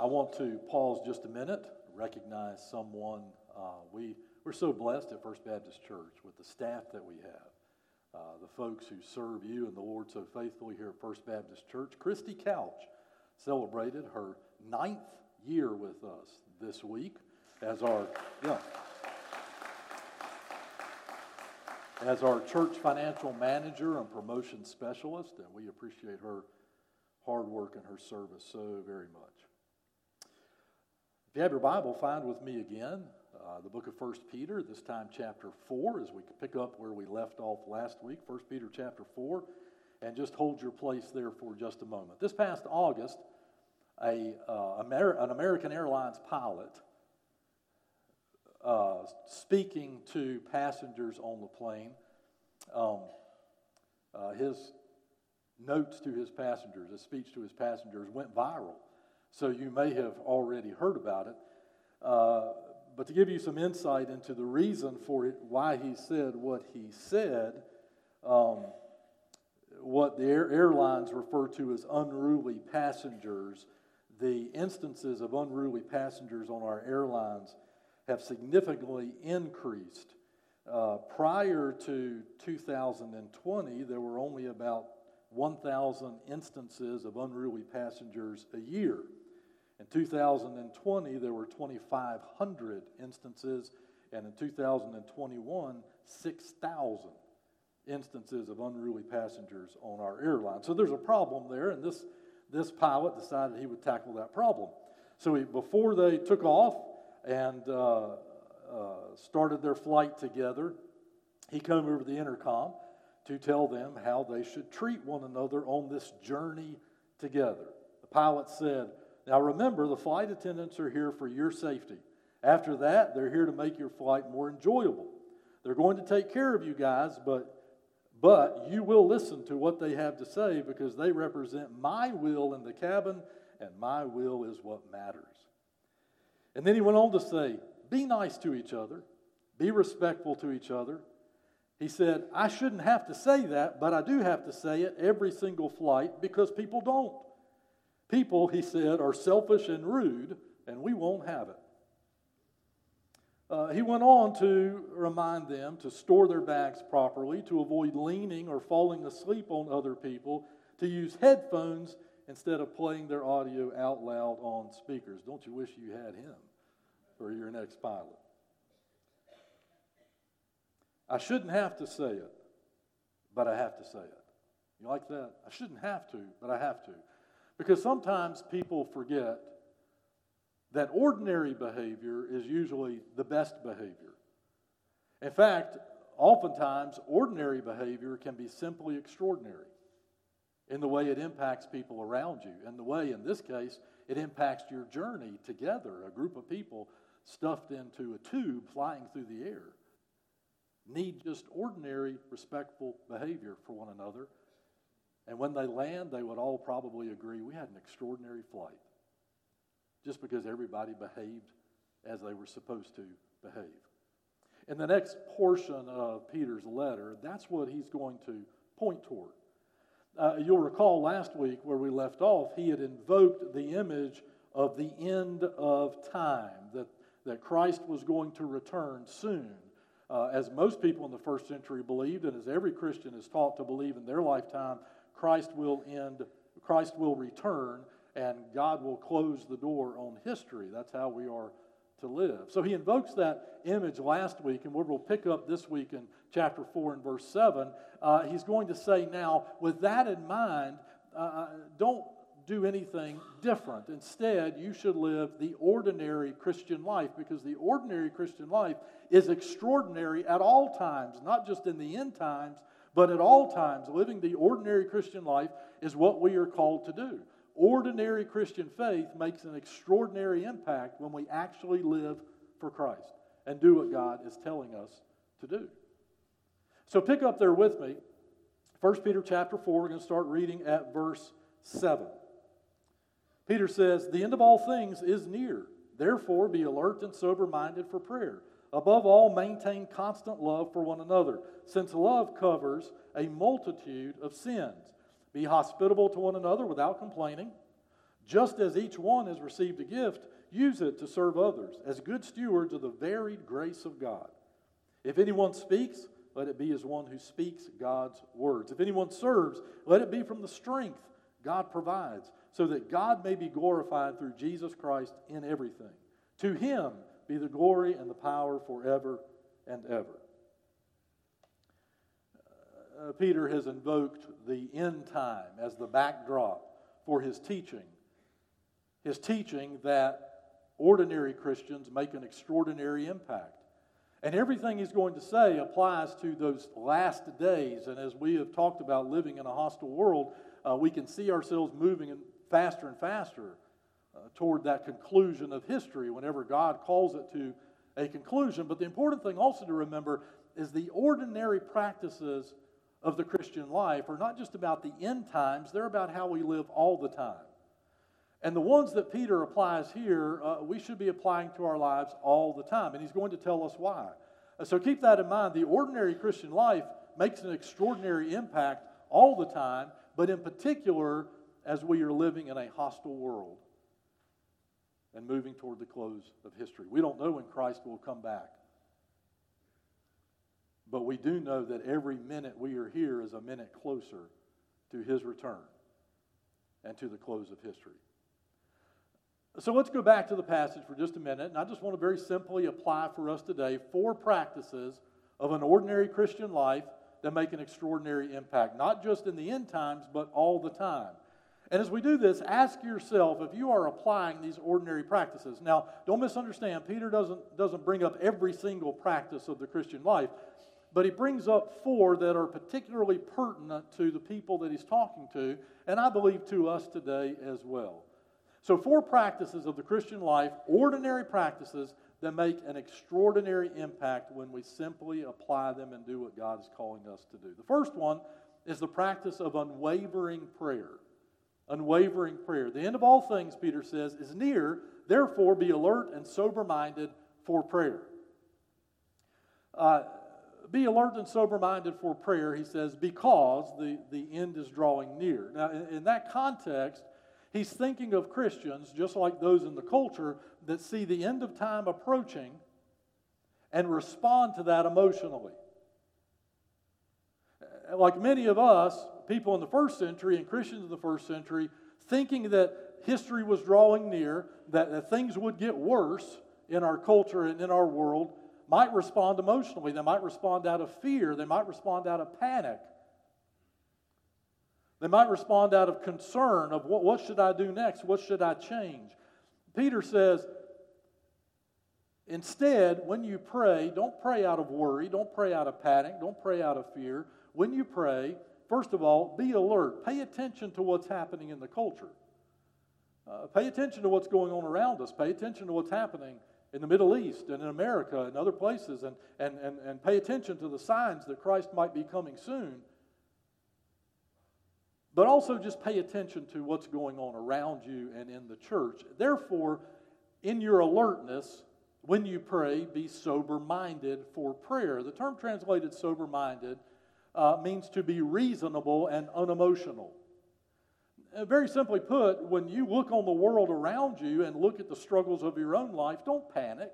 I want to pause just a minute, recognize someone. Uh, we, we're so blessed at First Baptist Church with the staff that we have, uh, the folks who serve you and the Lord so faithfully here at First Baptist Church. Christy Couch celebrated her ninth year with us this week as our, yeah, as our church financial manager and promotion specialist, and we appreciate her hard work and her service so very much. If you have your Bible, find with me again uh, the book of 1 Peter, this time chapter 4, as we pick up where we left off last week. 1 Peter chapter 4, and just hold your place there for just a moment. This past August, a, uh, Amer- an American Airlines pilot uh, speaking to passengers on the plane, um, uh, his notes to his passengers, his speech to his passengers went viral. So you may have already heard about it. Uh, but to give you some insight into the reason for it, why he said what he said, um, what the air- airlines refer to as unruly passengers, the instances of unruly passengers on our airlines have significantly increased. Uh, prior to 2020, there were only about 1,000 instances of unruly passengers a year. In 2020, there were 2,500 instances, and in 2021, 6,000 instances of unruly passengers on our airline. So there's a problem there, and this, this pilot decided he would tackle that problem. So he, before they took off and uh, uh, started their flight together, he came over the intercom to tell them how they should treat one another on this journey together. The pilot said, Now remember, the flight attendants are here for your safety. After that, they're here to make your flight more enjoyable. They're going to take care of you guys, but but you will listen to what they have to say because they represent my will in the cabin, and my will is what matters. And then he went on to say, Be nice to each other, be respectful to each other, he said, I shouldn't have to say that, but I do have to say it every single flight because people don't. People, he said, are selfish and rude, and we won't have it. Uh, he went on to remind them to store their bags properly, to avoid leaning or falling asleep on other people, to use headphones instead of playing their audio out loud on speakers. Don't you wish you had him for your next pilot? I shouldn't have to say it, but I have to say it. You like that? I shouldn't have to, but I have to. Because sometimes people forget that ordinary behavior is usually the best behavior. In fact, oftentimes, ordinary behavior can be simply extraordinary in the way it impacts people around you, and the way, in this case, it impacts your journey together, a group of people stuffed into a tube flying through the air need just ordinary, respectful behavior for one another. And when they land, they would all probably agree we had an extraordinary flight just because everybody behaved as they were supposed to behave. In the next portion of Peter's letter, that's what he's going to point toward. Uh, you'll recall last week where we left off, he had invoked the image of the end of time, that, that Christ was going to return soon uh, as most people in the first century believed, and as every Christian is taught to believe in their lifetime, Christ will end, Christ will return, and God will close the door on history. That's how we are to live. So he invokes that image last week, and we'll pick up this week in chapter 4 and verse 7. Uh, he's going to say now, with that in mind, uh, uh don't do anything different. Instead, you should live the ordinary Christian life because the ordinary Christian life is extraordinary at all times, not just in the end times, but at all times. Living the ordinary Christian life is what we are called to do. Ordinary Christian faith makes an extraordinary impact when we actually live for Christ and do what God is telling us to do. So pick up there with me. 1 Peter chapter 4, we're going to start reading at verse 7. Peter says, The end of all things is near. Therefore, be alert and sober minded for prayer. Above all, maintain constant love for one another, since love covers a multitude of sins. Be hospitable to one another without complaining. Just as each one has received a gift, use it to serve others as good stewards of the varied grace of God. If anyone speaks, let it be as one who speaks God's words. If anyone serves, let it be from the strength God provides, so that God may be glorified through Jesus Christ in everything. To him be the glory and the power forever and ever. Uh, Peter has invoked the end time as the backdrop for his teaching. His teaching that ordinary Christians make an extraordinary impact. And everything he's going to say applies to those last days. And as we have talked about living in a hostile world, uh, we can see ourselves moving faster and faster uh, toward that conclusion of history whenever God calls it to a conclusion. But the important thing also to remember is the ordinary practices of the Christian life are not just about the end times, they're about how we live all the time. And the ones that Peter applies here, uh, we should be applying to our lives all the time. And he's going to tell us why. Uh, so keep that in mind. The ordinary Christian life makes an extraordinary impact all the time, but in particular as we are living in a hostile world and moving toward the close of history. We don't know when Christ will come back. But we do know that every minute we are here is a minute closer to his return and to the close of history. So let's go back to the passage for just a minute, and I just want to very simply apply for us today four practices of an ordinary Christian life that make an extraordinary impact, not just in the end times, but all the time. And as we do this, ask yourself if you are applying these ordinary practices. Now, don't misunderstand, Peter doesn't, doesn't bring up every single practice of the Christian life, but he brings up four that are particularly pertinent to the people that he's talking to, and I believe to us today as well. So, four practices of the Christian life, ordinary practices that make an extraordinary impact when we simply apply them and do what God is calling us to do. The first one is the practice of unwavering prayer. Unwavering prayer. The end of all things, Peter says, is near. Therefore, be alert and sober minded for prayer. Uh, be alert and sober minded for prayer, he says, because the, the end is drawing near. Now, in, in that context, He's thinking of Christians, just like those in the culture, that see the end of time approaching and respond to that emotionally. Like many of us, people in the first century and Christians in the first century, thinking that history was drawing near, that, that things would get worse in our culture and in our world, might respond emotionally. They might respond out of fear. They might respond out of panic. They might respond out of concern of what, what should I do next? What should I change? Peter says, instead, when you pray, don't pray out of worry, don't pray out of panic, don't pray out of fear. When you pray, first of all, be alert. Pay attention to what's happening in the culture. Uh, pay attention to what's going on around us. Pay attention to what's happening in the Middle East and in America and other places, and, and, and, and pay attention to the signs that Christ might be coming soon. But also just pay attention to what's going on around you and in the church. Therefore, in your alertness, when you pray, be sober minded for prayer. The term translated sober minded uh, means to be reasonable and unemotional. Uh, very simply put, when you look on the world around you and look at the struggles of your own life, don't panic.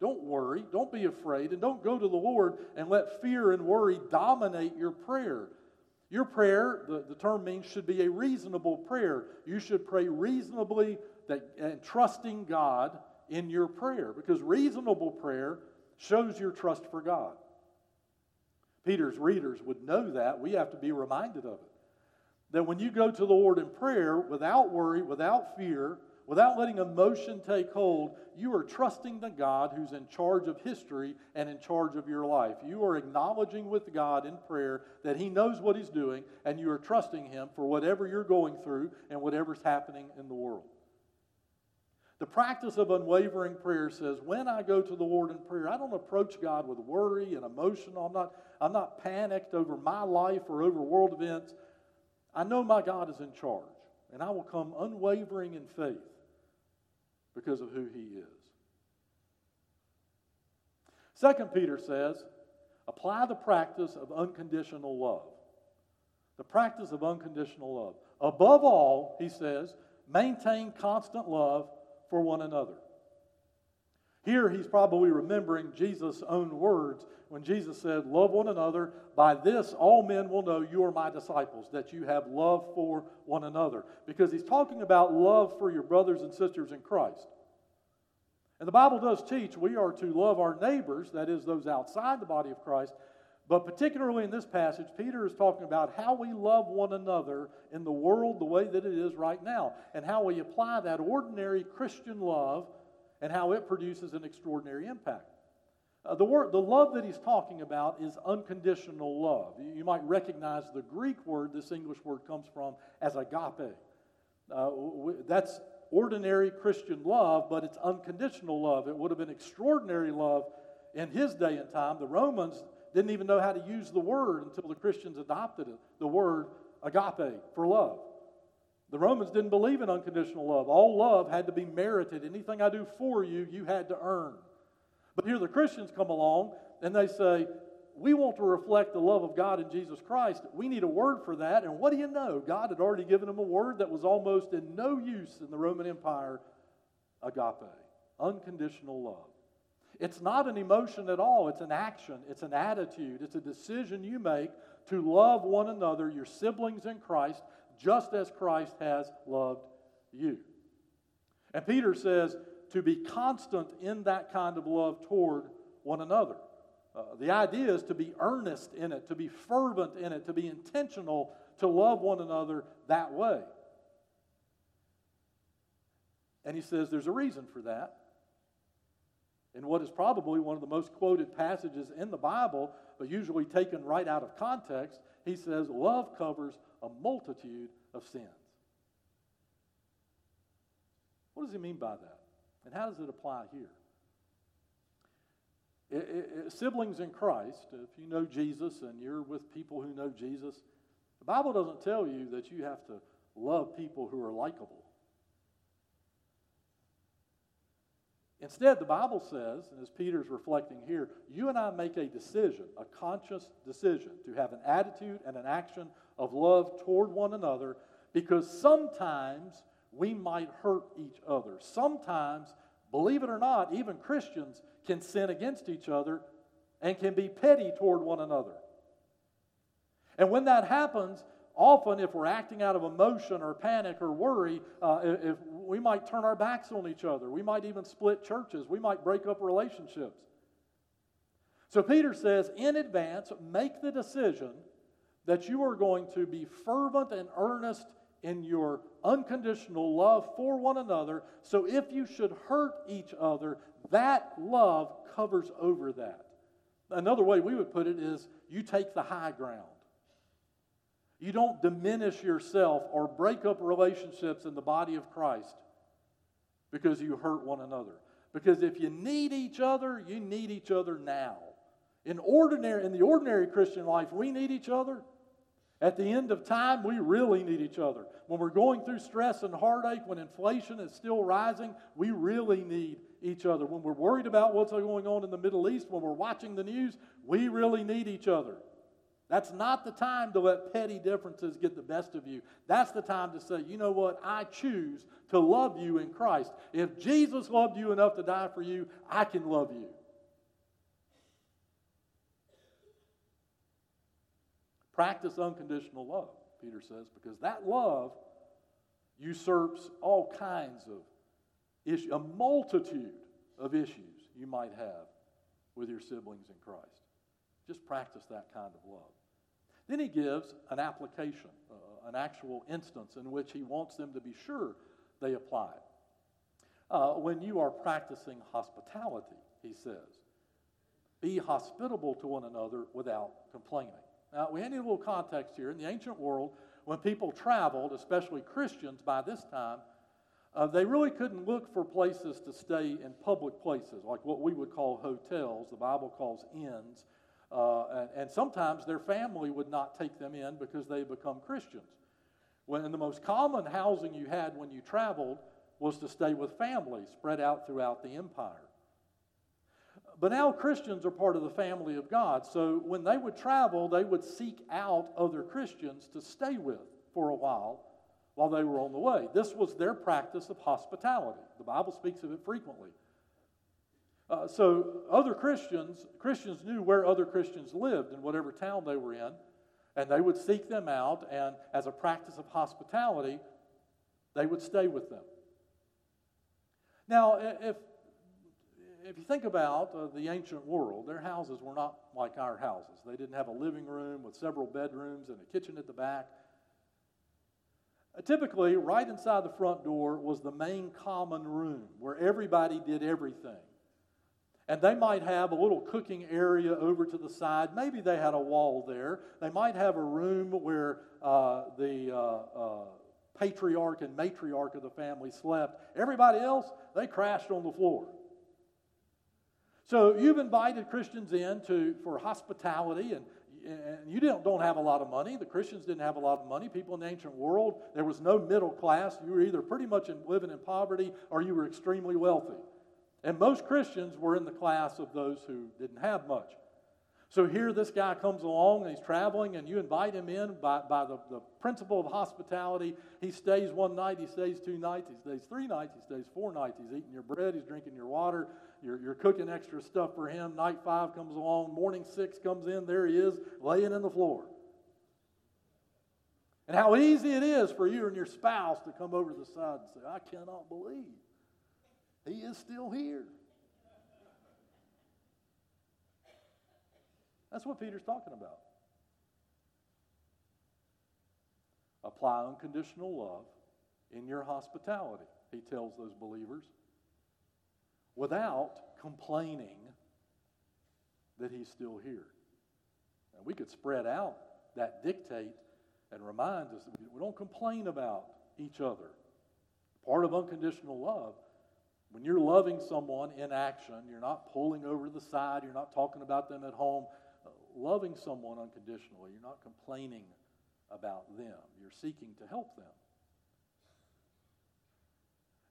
Don't worry. Don't be afraid. And don't go to the Lord and let fear and worry dominate your prayer. Your prayer, the, the term means, should be a reasonable prayer. You should pray reasonably that, and trusting God in your prayer because reasonable prayer shows your trust for God. Peter's readers would know that. We have to be reminded of it. That when you go to the Lord in prayer without worry, without fear, without letting emotion take hold, you are trusting the God who's in charge of history and in charge of your life. You are acknowledging with God in prayer that He knows what He's doing, and you are trusting Him for whatever you're going through and whatever's happening in the world. The practice of unwavering prayer says, when I go to the Lord in prayer, I don't approach God with worry and emotion. I'm not, I'm not panicked over my life or over world events. I know my God is in charge, and I will come unwavering in faith because of who he is. Second Peter says, apply the practice of unconditional love. The practice of unconditional love. Above all, he says, maintain constant love for one another. Here he's probably remembering Jesus' own words when Jesus said, Love one another. By this, all men will know you are my disciples, that you have love for one another. Because he's talking about love for your brothers and sisters in Christ. And the Bible does teach we are to love our neighbors, that is, those outside the body of Christ. But particularly in this passage, Peter is talking about how we love one another in the world the way that it is right now, and how we apply that ordinary Christian love and how it produces an extraordinary impact. Uh, the, word, the love that he's talking about is unconditional love. You, you, might recognize the Greek word this English word comes from as agape. Uh, that's ordinary Christian love, but it's unconditional love. It would have been extraordinary love in his day and time. The Romans didn't even know how to use the word until the Christians adopted it, the word agape for love. The Romans didn't believe in unconditional love. All love had to be merited. Anything I do for you, you had to earn. But here the Christians come along and they say, We want to reflect the love of God in Jesus Christ. We need a word for that. And what do you know? God had already given them a word that was almost in no use in the Roman Empire agape, unconditional love. It's not an emotion at all, it's an action, it's an attitude, it's a decision you make to love one another, your siblings in Christ, just as Christ has loved you. And Peter says to be constant in that kind of love toward one another. Uh, the idea is to be earnest in it, to be fervent in it, to be intentional to love one another that way. And he says there's a reason for that. In what is probably one of the most quoted passages in the Bible, but usually taken right out of context, he says, Love covers a multitude of sins. What does he mean by that? And how does it apply here? It, it, it, siblings in Christ, if you know Jesus and you're with people who know Jesus, the Bible doesn't tell you that you have to love people who are likable. Instead, the Bible says, and as Peter's reflecting here, you and I make a decision, a conscious decision, to have an attitude and an action of love toward one another because sometimes we might hurt each other. Sometimes, believe it or not, even Christians can sin against each other and can be petty toward one another. And when that happens, often if we're acting out of emotion or panic or worry, uh, if we might turn our backs on each other, we might even split churches, we might break up relationships. So Peter says, in advance, make the decision that you are going to be fervent and earnest in your unconditional love for one another. So if you should hurt each other, that love covers over that. Another way we would put it is you take the high ground. You don't diminish yourself or break up relationships in the body of Christ because you hurt one another. Because if you need each other, you need each other now. In ordinary in the ordinary Christian life, we need each other. At the end of time, we really need each other. When we're going through stress and heartache, when inflation is still rising, we really need each other. When we're worried about what's going on in the Middle East, when we're watching the news, we really need each other. That's not the time to let petty differences get the best of you. That's the time to say, you know what? I choose to love you in Christ. If Jesus loved you enough to die for you, I can love you. Practice unconditional love, Peter says, because that love usurps all kinds of issues, a multitude of issues you might have with your siblings in Christ. Just practice that kind of love. Then he gives an application, uh, an actual instance in which he wants them to be sure they apply. Uh, when you are practicing hospitality, he says, be hospitable to one another without complaining. Now, we need a little context here. In the ancient world, when people traveled, especially Christians by this time, uh, they really couldn't look for places to stay in public places, like what we would call hotels, the Bible calls inns. Uh, and, and, sometimes their family would not take them in because they become Christians. When the most common housing you had when you traveled was to stay with families spread out throughout the empire. But now Christians are part of the family of God. So when they would travel, they would seek out other Christians to stay with for a while while they were on the way. This was their practice of hospitality. The Bible speaks of it frequently. Uh, so other Christians, Christians knew where other Christians lived in whatever town they were in, and they would seek them out, and as a practice of hospitality, they would stay with them. Now, if if you think about uh, the ancient world, their houses were not like our houses. They didn't have a living room with several bedrooms and a kitchen at the back. Uh, typically, right inside the front door was the main common room where everybody did everything. And they might have a little cooking area over to the side. Maybe they had a wall there. They might have a room where uh, the uh, uh, patriarch and matriarch of the family slept. Everybody else, they crashed on the floor. So you've invited Christians in to, for hospitality, and, and you don't, don't have a lot of money. The Christians didn't have a lot of money. People in the ancient world, there was no middle class. You were either pretty much in, living in poverty or you were extremely wealthy. And most Christians were in the class of those who didn't have much. So here this guy comes along and he's traveling, and you invite him in by, by the, the principle of hospitality. He stays one night, he stays two nights, he stays three nights, he stays four nights. He's eating your bread, he's drinking your water, you're, you're cooking extra stuff for him. Night five comes along, morning six comes in, there he is, laying in the floor. And how easy it is for you and your spouse to come over to the side and say, I cannot believe he is still here. That's what Peter's talking about. Apply unconditional love in your hospitality, he tells those believers, without complaining that he's still here. And we could spread out that dictate and remind us that we don't complain about each other. Part of unconditional love when you're loving someone in action, you're not pulling over the side, you're not talking about them at home, uh, loving someone unconditionally. You're not complaining about them, you're seeking to help them.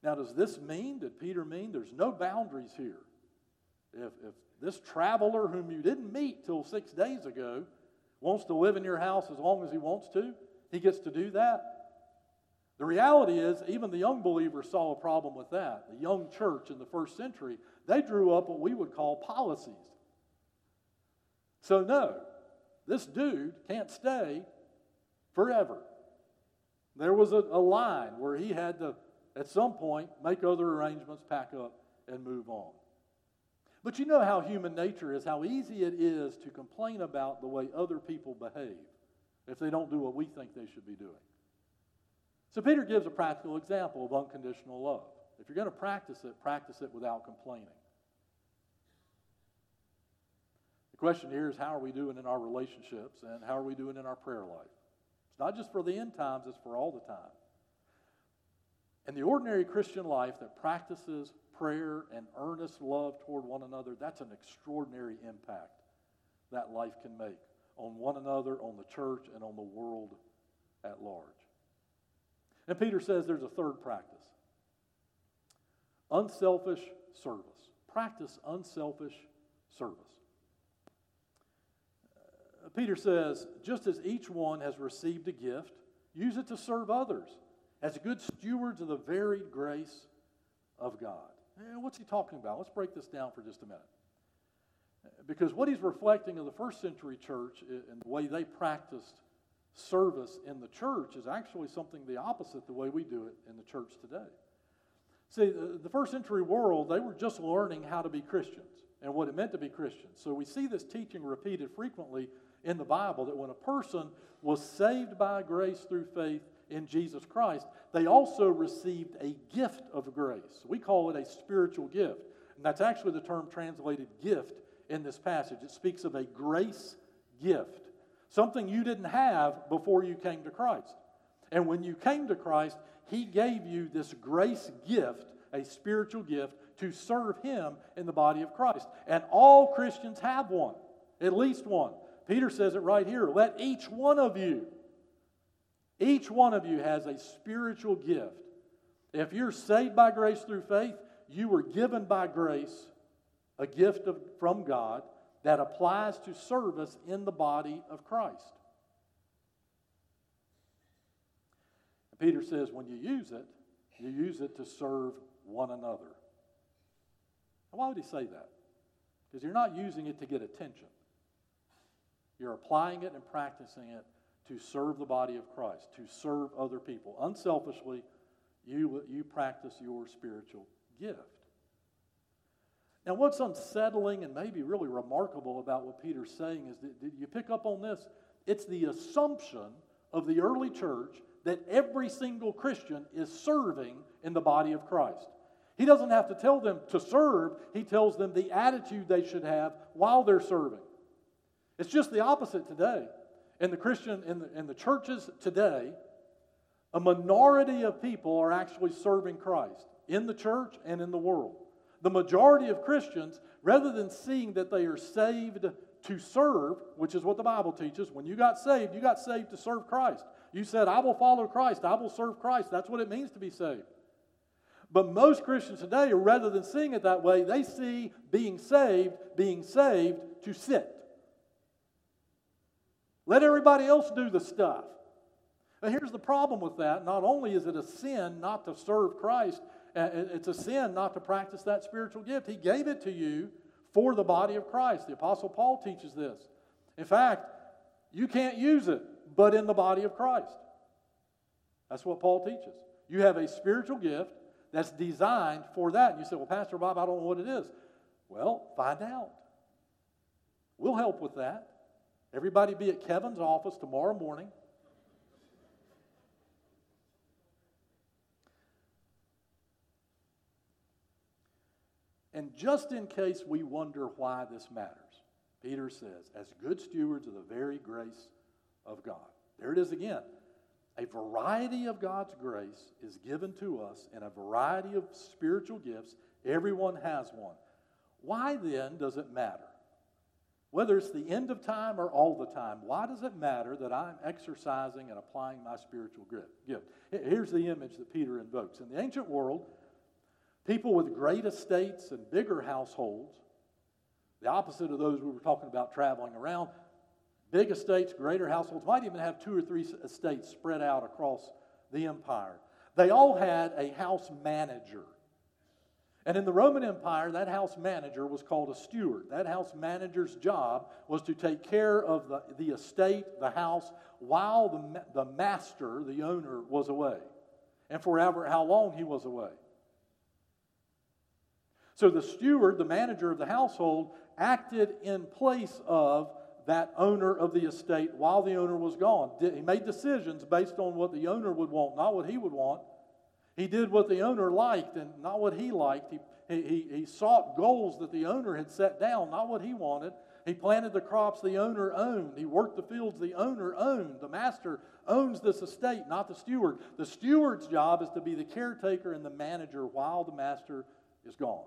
Now, does this mean, did Peter mean there's no boundaries here? If, if this traveler whom you didn't meet till six days ago wants to live in your house as long as he wants to, he gets to do that. The reality is, even the young believers saw a problem with that. The young church in the first century, they drew up what we would call policies. So, no, this dude can't stay forever. There was a, a, line where he had to, at some point, make other arrangements, pack up, and move on. But you know how human nature is, how easy it is to complain about the way other people behave if they don't do what we think they should be doing. So, Peter gives a practical example of unconditional love. If you're going to practice it, practice it without complaining. The question here is how are we doing in our relationships and how are we doing in our prayer life? It's not just for the end times, it's for all the time. And the ordinary Christian life that practices prayer and earnest love toward one another, that's an extraordinary impact that life can make on one another, on the church, and on the world at large. And Peter says there's a third practice unselfish service. Practice unselfish service. Uh, Peter says, just as each one has received a gift, use it to serve others as good stewards of the varied grace of God. And what's he talking about? Let's break this down for just a minute. Because what he's reflecting of the first century church and the way they practiced service in the church is actually something the opposite the way we do it in the church today. See, the first century world, they were just learning how to be Christians and what it meant to be Christians. So we see this teaching repeated frequently in the Bible that when a person was saved by grace through faith in Jesus Christ, they also received a gift of grace. We call it a spiritual gift. And that's actually the term translated gift in this passage. It speaks of a grace gift, something you didn't have before you came to Christ. And when you came to Christ, He gave you this grace gift, a spiritual gift, to serve Him in the body of Christ. And all Christians have one, at least one. Peter says it right here. Let each one of you, each one of you has a spiritual gift. If you're saved by grace through faith, you were given by grace a gift of, from God that applies to service in the body of Christ. Peter says, when you use it, you use it to serve one another. why would he say that? Because you're not using it to get attention. You're applying it and practicing it to serve the body of Christ, to serve other people. Unselfishly, you, you practice your spiritual gift. Now, what's unsettling and maybe really remarkable about what Peter's saying is that did you pick up on this? It's the assumption of the early church that every single Christian is serving in the body of Christ. He doesn't have to tell them to serve, he tells them the attitude they should have while they're serving. It's just the opposite today. In the Christian, in the, in the churches today, a minority of people are actually serving Christ in the church and in the world. The majority of Christians, rather than seeing that they are saved to serve, which is what the Bible teaches, when you got saved, you got saved to serve Christ. You said, I will follow Christ, I will serve Christ. That's what it means to be saved. But most Christians today, rather than seeing it that way, they see being saved, being saved to sit. Let everybody else do the stuff. But here's the problem with that. Not only is it a sin not to serve Christ, it's a sin not to practice that spiritual gift. He gave it to you for the body of Christ. The Apostle Paul teaches this. In fact, you can't use it but in the body of Christ. That's what Paul teaches. You have a spiritual gift that's designed for that. And you say, Well, Pastor Bob, I don't know what it is. Well, find out. We'll help with that. Everybody be at Kevin's office tomorrow morning. And just in case we wonder why this matters, Peter says, as good stewards of the very grace of God. There it is again. A variety of God's grace is given to us in a variety of spiritual gifts. Everyone has one. Why then does it matter? Whether it's the end of time or all the time, why does it matter that I'm exercising and applying my spiritual gift? Here's the image that Peter invokes. In the ancient world, people with great estates and bigger households, the opposite of those we were talking about traveling around, Big estates, greater households, might even have two or three estates spread out across the empire. They all had a house manager. And in the Roman Empire, that house manager was called a steward. That house manager's job was to take care of the, the estate, the house, while the, the master, the owner, was away. And forever, how long he was away. So the steward, the manager of the household, acted in place of that owner of the estate while the owner was gone. He made decisions based on what the owner would want, not what he would want. He did what the owner liked and not what he liked. He, he, he sought goals that the owner had set down, not what he wanted. He planted the crops the owner owned. He worked the fields the owner owned. The master owns this estate, not the steward. The steward's job is to be the caretaker and the manager while the master is gone.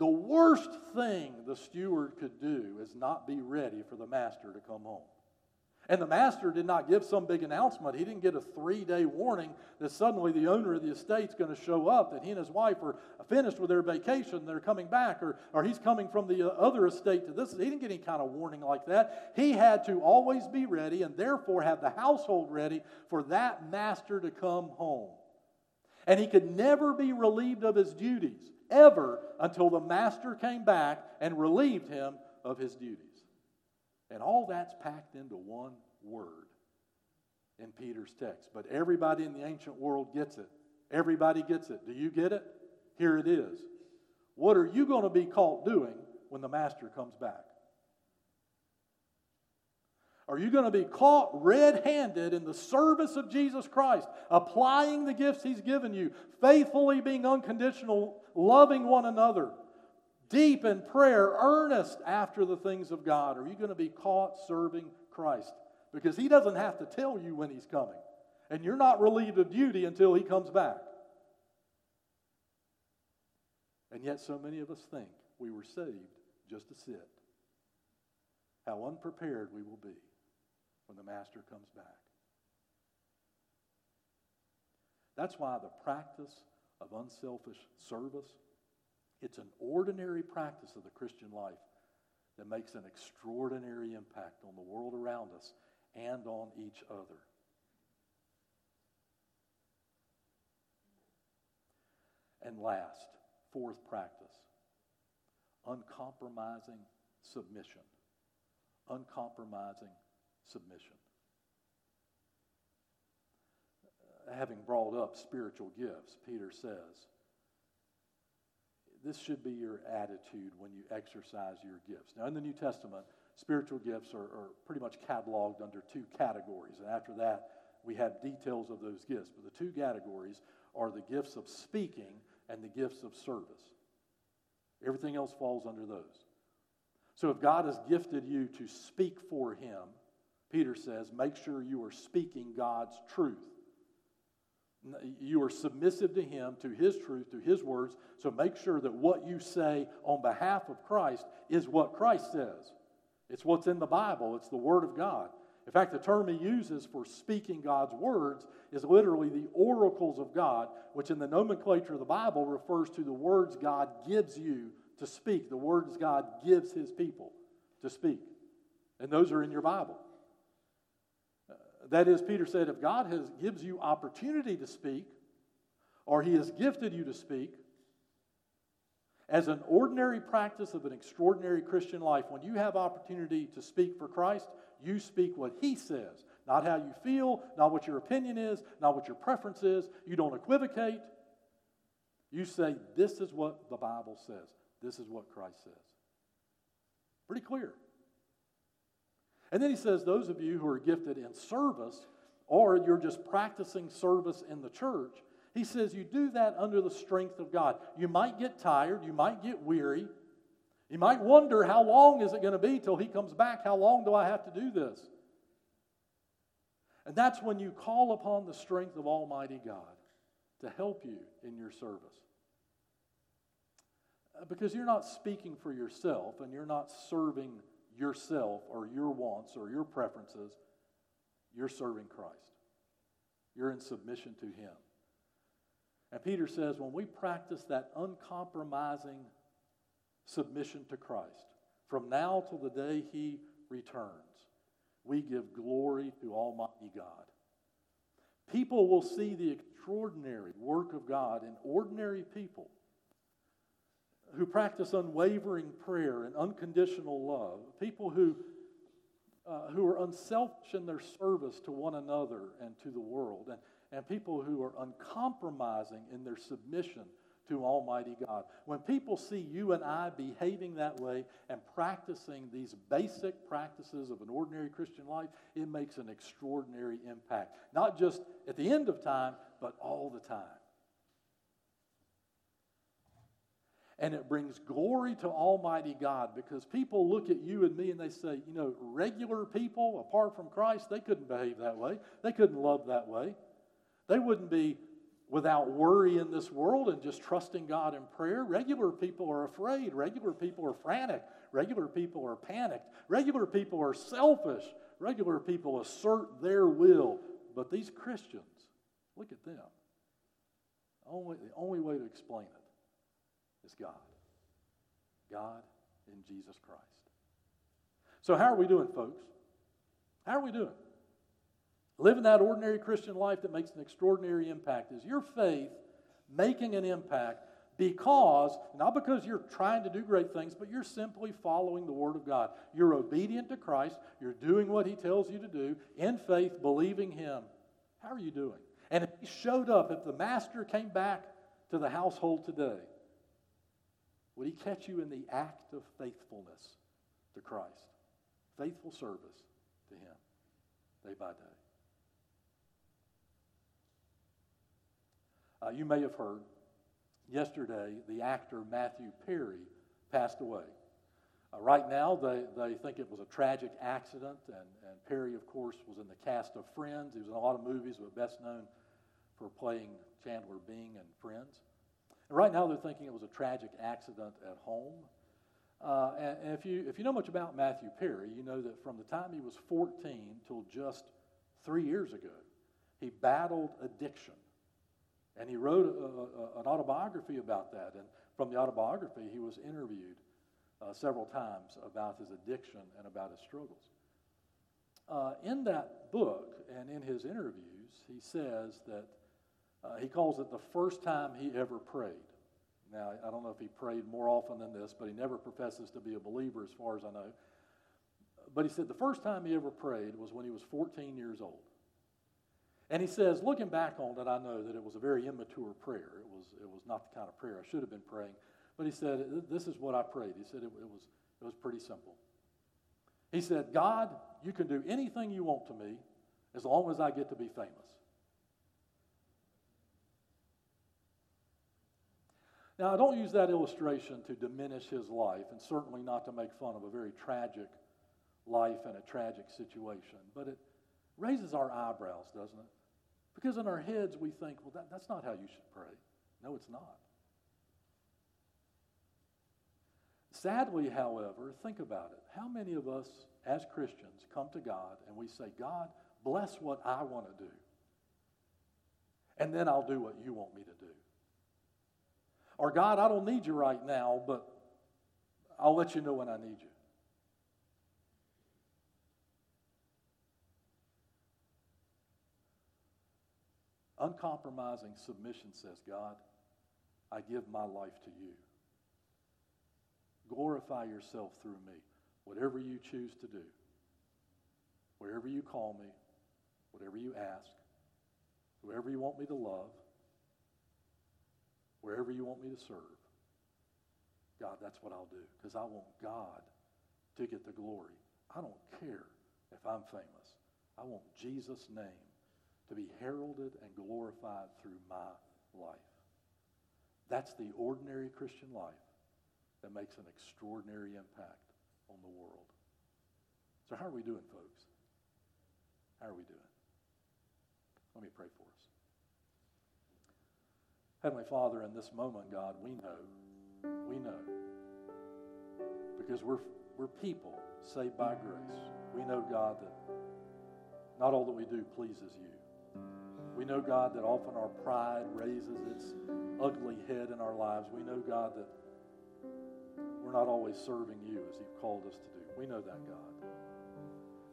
The worst thing the steward could do is not be ready for the master to come home. And the master did not give some big announcement. He didn't get a three day warning that suddenly the owner of the estate's going to show up, that he and his wife are finished with their vacation, they're coming back, or, or he's coming from the uh, other estate to this. He didn't get any kind of warning like that. He had to always be ready and therefore have the household ready for that master to come home. And he could never be relieved of his duties ever until the master came back and relieved him of his duties. And all that's packed into one word in Peter's text. But everybody in the ancient world gets it. Everybody gets it. Do you get it? Here it is. What are you going to be caught doing when the master comes back? Are you going to be caught red handed in the service of Jesus Christ, applying the gifts He's given you, faithfully being unconditional, loving one another, deep in prayer, earnest after the things of God? Are you going to be caught serving Christ? Because He doesn't have to tell you when He's coming, and you're not relieved of duty until He comes back. And yet, so many of us think we were saved just to sit. How unprepared we will be when the master comes back. That's why the practice of unselfish service, it's an ordinary practice of the Christian life that makes an extraordinary impact on the world around us and on each other. And last, fourth practice uncompromising submission. Uncompromising submission. Uh, having brought up spiritual gifts, Peter says, this should be your attitude when you exercise your gifts. Now, in the New Testament, spiritual gifts are, are, pretty much cataloged under two categories. And after that, we have details of those gifts. But the two categories are the gifts of speaking and the gifts of service. Everything else falls under those. So if God has gifted you to speak for Him, Peter says, make sure you are speaking God's truth. You are submissive to Him, to His truth, to His words. So make sure that what you say on behalf of Christ is what Christ says. It's what's in the Bible, it's the Word of God. In fact, the term he uses for speaking God's words is literally the oracles of God, which in the nomenclature of the Bible refers to the words God gives you to speak, the words God gives his people to speak. And those are in your Bible. That is, Peter said, if God has, gives you opportunity to speak, or He has gifted you to speak, as an ordinary practice of an extraordinary Christian life, when you have opportunity to speak for Christ, you speak what He says, not how you feel, not what your opinion is, not what your preference is. You don't equivocate. You say, This is what the Bible says, this is what Christ says. Pretty clear. And then he says, Those of you who are gifted in service, or you're just practicing service in the church, he says you do that under the strength of God. You might get tired, you might get weary. You might wonder how long is it going to be till he comes back? How long do I have to do this? And that's when you call upon the strength of Almighty God to help you in your service. Uh, because you're not speaking for yourself and you're not serving yourself or your wants or your preferences, you're serving Christ. You're in submission to Him. And Peter says when we practice that uncompromising submission to Christ, from now till the day He returns, we give glory to Almighty God. People will see the extraordinary work of God in ordinary people who practice unwavering prayer and unconditional love, people who, uh, who are unselfish in their service to one another and to the world, and, and people who are uncompromising in their submission to Almighty God. When people see you and I behaving that way and practicing these basic practices of an ordinary Christian life, it makes an extraordinary impact. Not just at the end of time, but all the time. And it brings glory to Almighty God because people look at you and me and they say, you know, regular people apart from Christ, they couldn't behave that way. They couldn't love that way. They wouldn't be without worry in this world and just trusting God in prayer. Regular people are afraid. Regular people are frantic. Regular people are panicked. Regular people are selfish. Regular people assert their will. But these Christians, look at them. Only, the only way to explain it is God. God in Jesus Christ. So, how are we doing, folks? How are we doing? Living that ordinary Christian life that makes an extraordinary impact. Is your faith making an impact because, not because you're trying to do great things, but you're simply following the Word of God? You're obedient to Christ, you're doing what He tells you to do in faith, believing Him. How are you doing? And if He showed up, if the Master came back to the household today, would he catch you in the act of faithfulness to Christ? Faithful service to him day by day. Uh, you may have heard yesterday the actor Matthew Perry passed away. Uh, right now, they, they think it was a tragic accident, and, and Perry, of course, was in the cast of Friends. He was in a lot of movies, but best known for playing Chandler Bing and Friends. And right now, they're thinking it was a tragic accident at home. Uh, and, and if, you, if you know much about Matthew Perry, you know that from the time he was 14 till just three years ago, he battled addiction. And he wrote a, a, an autobiography about that. And from the autobiography, he was interviewed uh, several times about his addiction and about his struggles. Uh, in that book and in his interviews, he says that uh, he calls it the first time he ever prayed. Now, I don't know if he prayed more often than this, but he never professes to be a believer as far as I know. But he said the first time he ever prayed was when he was 14 years old. And he says, looking back on it, I know that it was a very immature prayer. It was, it was not the kind of prayer I should have been praying. But he said, This is what I prayed. He said it, it, was, it was pretty simple. He said, God, you can do anything you want to me as long as I get to be famous. Now, I don't use that illustration to diminish his life, and certainly not to make fun of a very tragic life and a tragic situation, but it raises our eyebrows, doesn't it? Because in our heads, we think, well, that, that's not how you should pray. No, it's not. Sadly, however, think about it. How many of us as Christians come to God and we say, God, bless what I want to do, and then I'll do what you want me to do? Or, God, I don't need you right now, but I'll let you know when I need you. Uncompromising submission says, God, I give my life to you. Glorify yourself through me. Whatever you choose to do, wherever you call me, whatever you ask, whoever you want me to love, wherever you want me to serve, God, that's what I'll do because I want God to get the glory. I don't care if I'm famous. I want Jesus' name to be heralded and glorified through my life. That's the ordinary Christian life that makes an extraordinary impact on the world. So, how are we doing, folks? How are we doing? Let me pray for us. Heavenly Father, in this moment, God, we know, we know, because we're, we're people saved by grace. We know, God, that not all that we do pleases you. We know, God, that often our pride raises its ugly head in our lives. We know, God, that we're not always serving you as you've called us to do. We know that, God.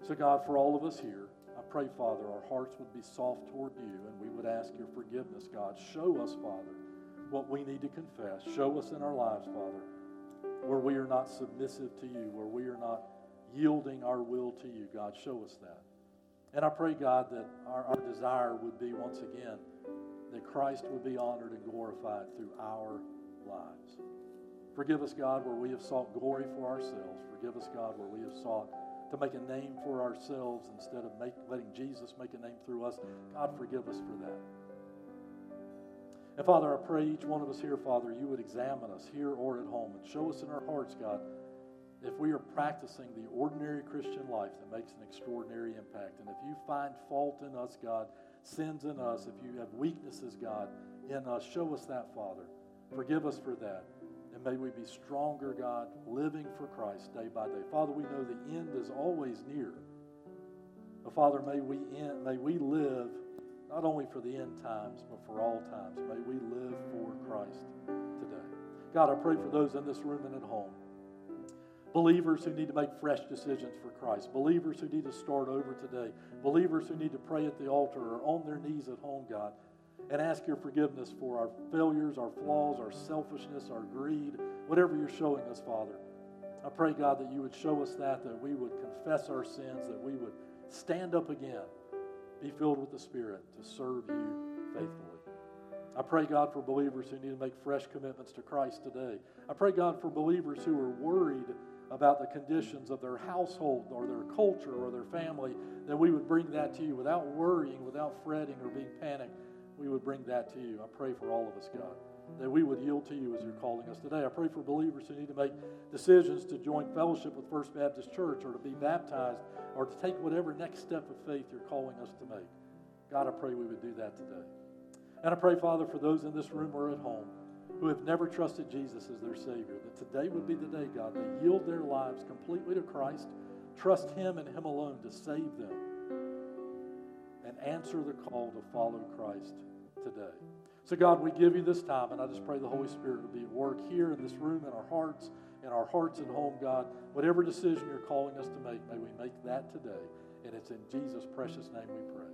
So, God, for all of us here, pray, Father, our hearts would be soft toward you and we would ask your forgiveness, God. Show us, Father, what we need to confess. Show us in our lives, Father, where we are not submissive to you, where we are not yielding our will to you. God, show us that. And I pray, God, that our, our desire would be once again that Christ would be honored and glorified through our lives. Forgive us, God, where we have sought glory for ourselves. Forgive us, God, where we have sought to make a name for ourselves instead of make, letting Jesus make a name through us. God, forgive us for that. And Father, I pray each one of us here, Father, you would examine us here or at home and show us in our hearts, God, if we are practicing the ordinary Christian life that makes an extraordinary impact. And if you find fault in us, God, sins in us, if you have weaknesses, God, in us, show us that, Father. Forgive us for that. And may we be stronger, God, living for Christ day by day. Father, we know the end is always near. But Father, may we end, may we live not only for the end times, but for all times. May we live for Christ today. God, I pray for those in this room and at home Believers who need to make fresh decisions for Christ. Believers who need to start over today. Believers who need to pray at the altar or on their knees at home, God, and ask your forgiveness for our failures, our flaws, our selfishness, our greed, whatever you're showing us, Father. I pray, God, that you would show us that, that we would confess our sins, that we would stand up again, be filled with the Spirit to serve you faithfully. I pray, God, for believers who need to make fresh commitments to Christ today. I pray, God, for believers who are worried about the conditions of their household or their culture or their family, that we would bring that to you without worrying, without fretting or being panicked. We would bring that to you. I pray for all of us, God, that we would yield to you as you're calling us today. I pray for believers who need to make decisions to join fellowship with First Baptist Church or to be baptized or to take whatever next step of faith you're calling us to make. God, I pray we would do that today. And I pray, Father, for those in this room or at home who have never trusted Jesus as their Savior, that today would be the day, God, they yield their lives completely to Christ, trust Him and Him alone to save them, and answer the call to follow Christ today. So, God, we give you this time, and I just pray the Holy Spirit would be at work here in this room, in our hearts, in our hearts at home, God. Whatever decision you're calling us to make, may we make that today. And it's in Jesus' precious name we pray.